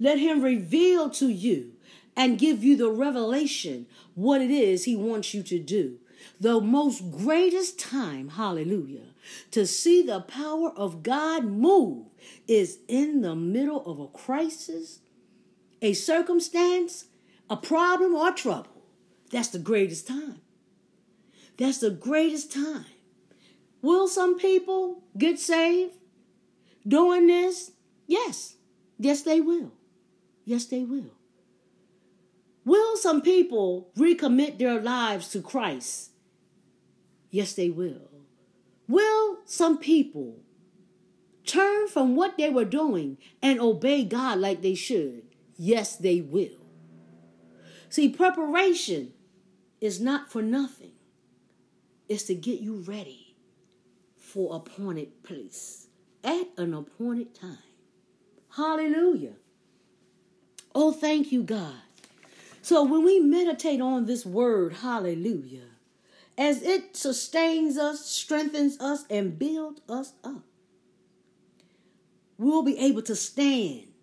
A: Let Him reveal to you and give you the revelation what it is He wants you to do the most greatest time, hallelujah, to see the power of God move is in the middle of a crisis, a circumstance, a problem, or trouble. That's the greatest time. That's the greatest time. Will some people get saved doing this? Yes. Yes, they will. Yes, they will. Will some people recommit their lives to Christ? Yes, they will. Will some people turn from what they were doing and obey God like they should? Yes, they will. See, preparation is not for nothing, it's to get you ready for appointed place at an appointed time. Hallelujah. Oh, thank you, God. So when we meditate on this word, hallelujah, as it sustains us, strengthens us, and builds us up. We'll be able to stand.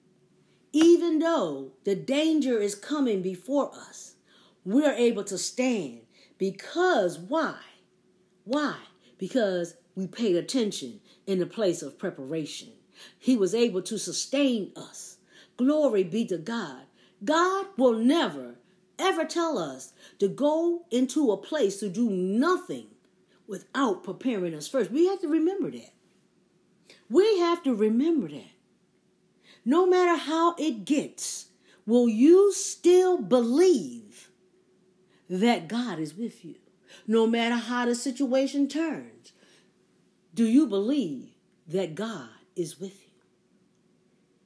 A: Even though the danger is coming before us, we're able to stand. Because why? Why? Because we paid attention in the place of preparation. He was able to sustain us. Glory be to God. God will never ever tell us to go into a place to do nothing without preparing us first. We have to remember that. We have to remember that. No matter how it gets, will you still believe that God is with you? No matter how the situation turns, do you believe that God is with you?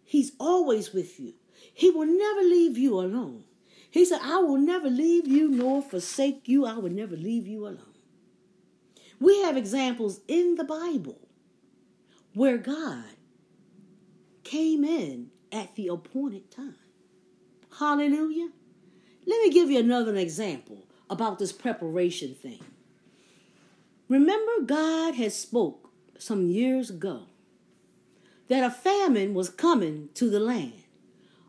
A: He's always with you. He will never leave you alone. He said, I will never leave you nor forsake you. I will never leave you alone. We have examples in the Bible where God came in at the appointed time. Hallelujah. Let me give you another example about this preparation thing. Remember God had spoke some years ago that a famine was coming to the land.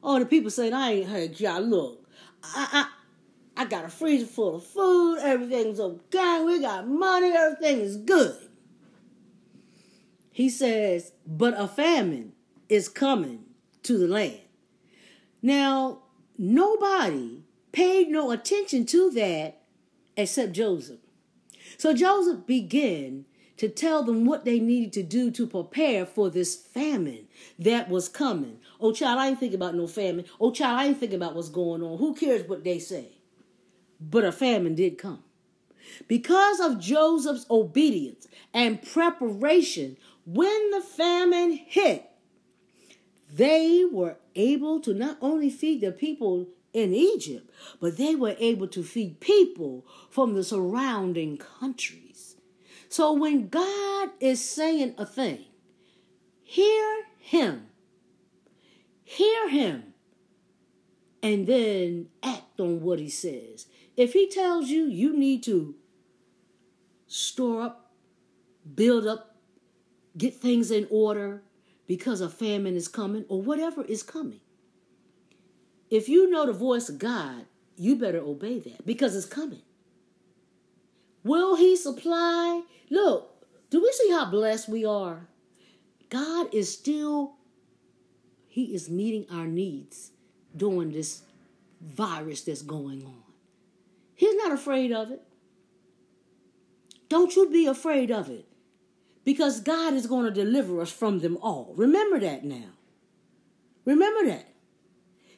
A: Oh, the people said, I ain't heard y'all. Look, I, I, I got a freezer full of food. Everything's okay. We got money. Everything is good. He says, but a famine is coming to the land. Now, nobody paid no attention to that except Joseph. So Joseph began to tell them what they needed to do to prepare for this famine that was coming. Oh, child, I ain't thinking about no famine. Oh, child, I ain't thinking about what's going on. Who cares what they say? But a famine did come. Because of Joseph's obedience and preparation, when the famine hit, they were able to not only feed the people in Egypt, but they were able to feed people from the surrounding countries. So when God is saying a thing, hear Him. Hear Him. And then act on what He says. If He tells you you need to store up, build up, get things in order because a famine is coming or whatever is coming, if you know the voice of God, you better obey that because it's coming. Will He supply? Look, do we see how blessed we are? God is still, He is meeting our needs during this virus that's going on. He's not afraid of it. Don't you be afraid of it because God is going to deliver us from them all. Remember that now. Remember that.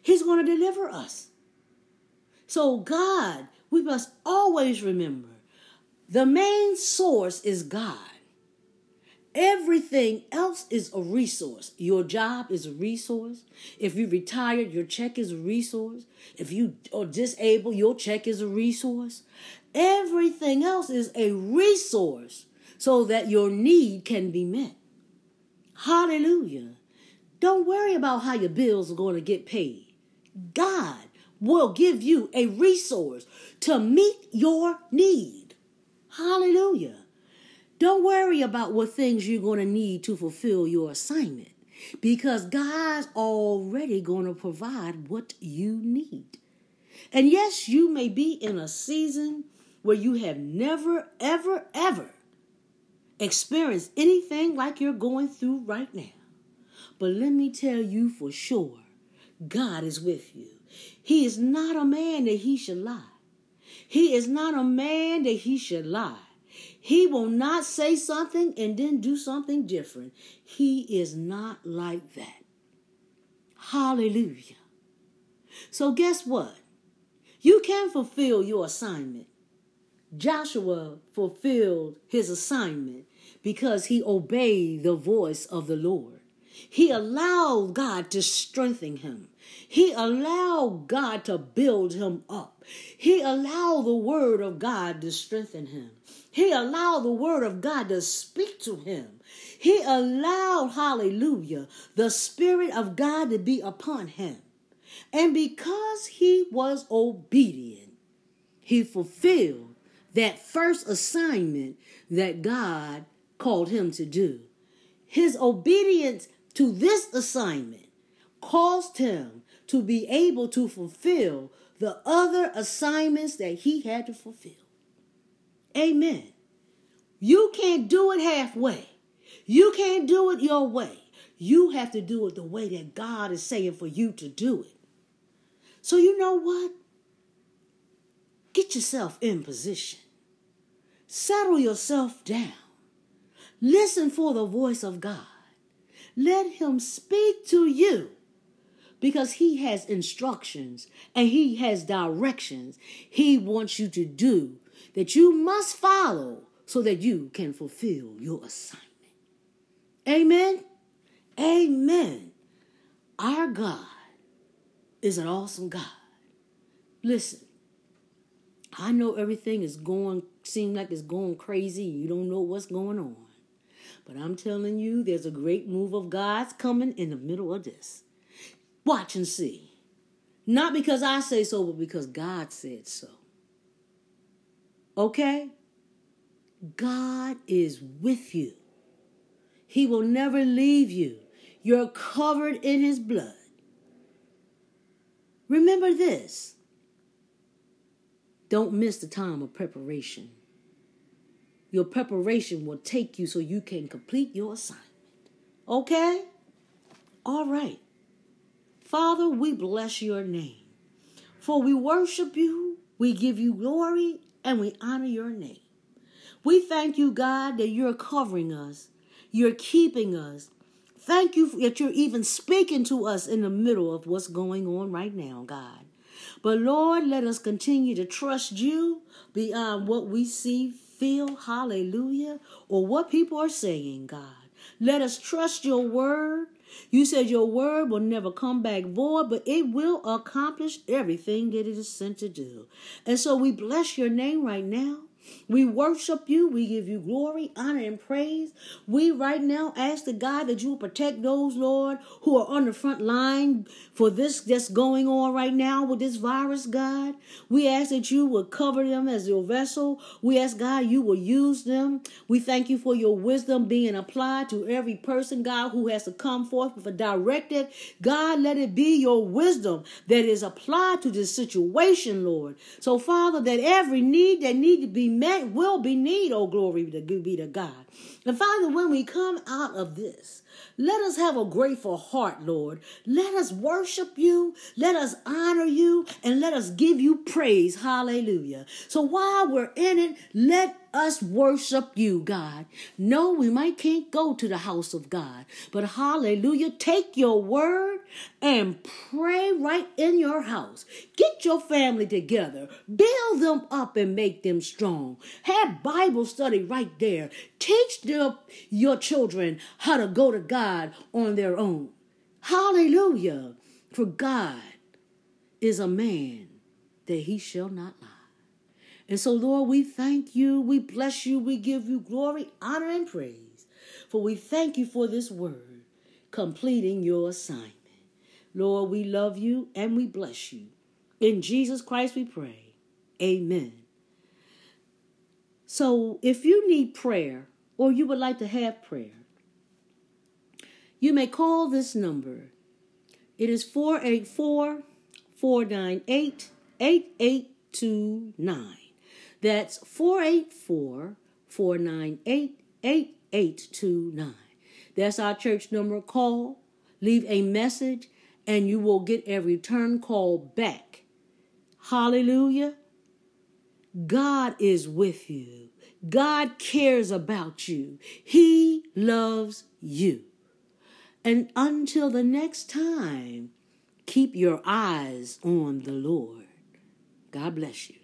A: He's going to deliver us. So, God, we must always remember the main source is God. Everything else is a resource. Your job is a resource. If you retired, your check is a resource. If you are disabled, your check is a resource. Everything else is a resource so that your need can be met. Hallelujah. Don't worry about how your bills are going to get paid. God will give you a resource to meet your need. Hallelujah. Don't worry about what things you're going to need to fulfill your assignment because God's already going to provide what you need. And yes, you may be in a season where you have never, ever, ever experienced anything like you're going through right now. But let me tell you for sure God is with you. He is not a man that he should lie. He is not a man that he should lie. He will not say something and then do something different. He is not like that. Hallelujah. So, guess what? You can fulfill your assignment. Joshua fulfilled his assignment because he obeyed the voice of the Lord. He allowed God to strengthen him. He allowed God to build him up. He allowed the word of God to strengthen him. He allowed the word of God to speak to him. He allowed, hallelujah, the spirit of God to be upon him. And because he was obedient, he fulfilled that first assignment that God called him to do. His obedience to this assignment caused him to be able to fulfill the other assignments that he had to fulfill. Amen. You can't do it halfway. You can't do it your way. You have to do it the way that God is saying for you to do it. So, you know what? Get yourself in position. Settle yourself down. Listen for the voice of God. Let him speak to you because he has instructions and he has directions he wants you to do that you must follow so that you can fulfill your assignment. Amen. Amen. Our God is an awesome God. Listen, I know everything is going, seem like it's going crazy. You don't know what's going on. But I'm telling you, there's a great move of God's coming in the middle of this. Watch and see. Not because I say so, but because God said so. Okay? God is with you. He will never leave you. You're covered in his blood. Remember this. Don't miss the time of preparation. Your preparation will take you so you can complete your assignment. Okay? All right. Father, we bless your name. For we worship you, we give you glory, and we honor your name. We thank you, God, that you're covering us, you're keeping us. Thank you that you're even speaking to us in the middle of what's going on right now, God. But Lord, let us continue to trust you beyond what we see, feel, hallelujah, or what people are saying, God. Let us trust your word. You said your word will never come back void, but it will accomplish everything that it is sent to do. And so we bless your name right now. We worship you. We give you glory, honor, and praise. We right now ask the God that you will protect those, Lord, who are on the front line for this that's going on right now with this virus, God. We ask that you will cover them as your vessel. We ask, God, you will use them. We thank you for your wisdom being applied to every person, God, who has to come forth with a directive. God, let it be your wisdom that is applied to this situation, Lord. So, Father, that every need that need to be met will be need, oh glory to be to God. And Father, when we come out of this, let us have a grateful heart, Lord. Let us worship you. Let us honor you and let us give you praise. Hallelujah. So while we're in it, let us worship you, God. No, we might can't go to the house of God, but hallelujah, take your word and pray right in your house. Get your family together, build them up and make them strong. Have Bible study right there. Teach the, your children how to go to God on their own. Hallelujah. For God is a man that he shall not lie. And so, Lord, we thank you, we bless you, we give you glory, honor, and praise. For we thank you for this word completing your assignment. Lord, we love you and we bless you. In Jesus Christ we pray. Amen. So, if you need prayer or you would like to have prayer, you may call this number. It is 484 498 8829. That's 484 498 8829. That's our church number. Call, leave a message, and you will get a return call back. Hallelujah. God is with you. God cares about you. He loves you. And until the next time, keep your eyes on the Lord. God bless you.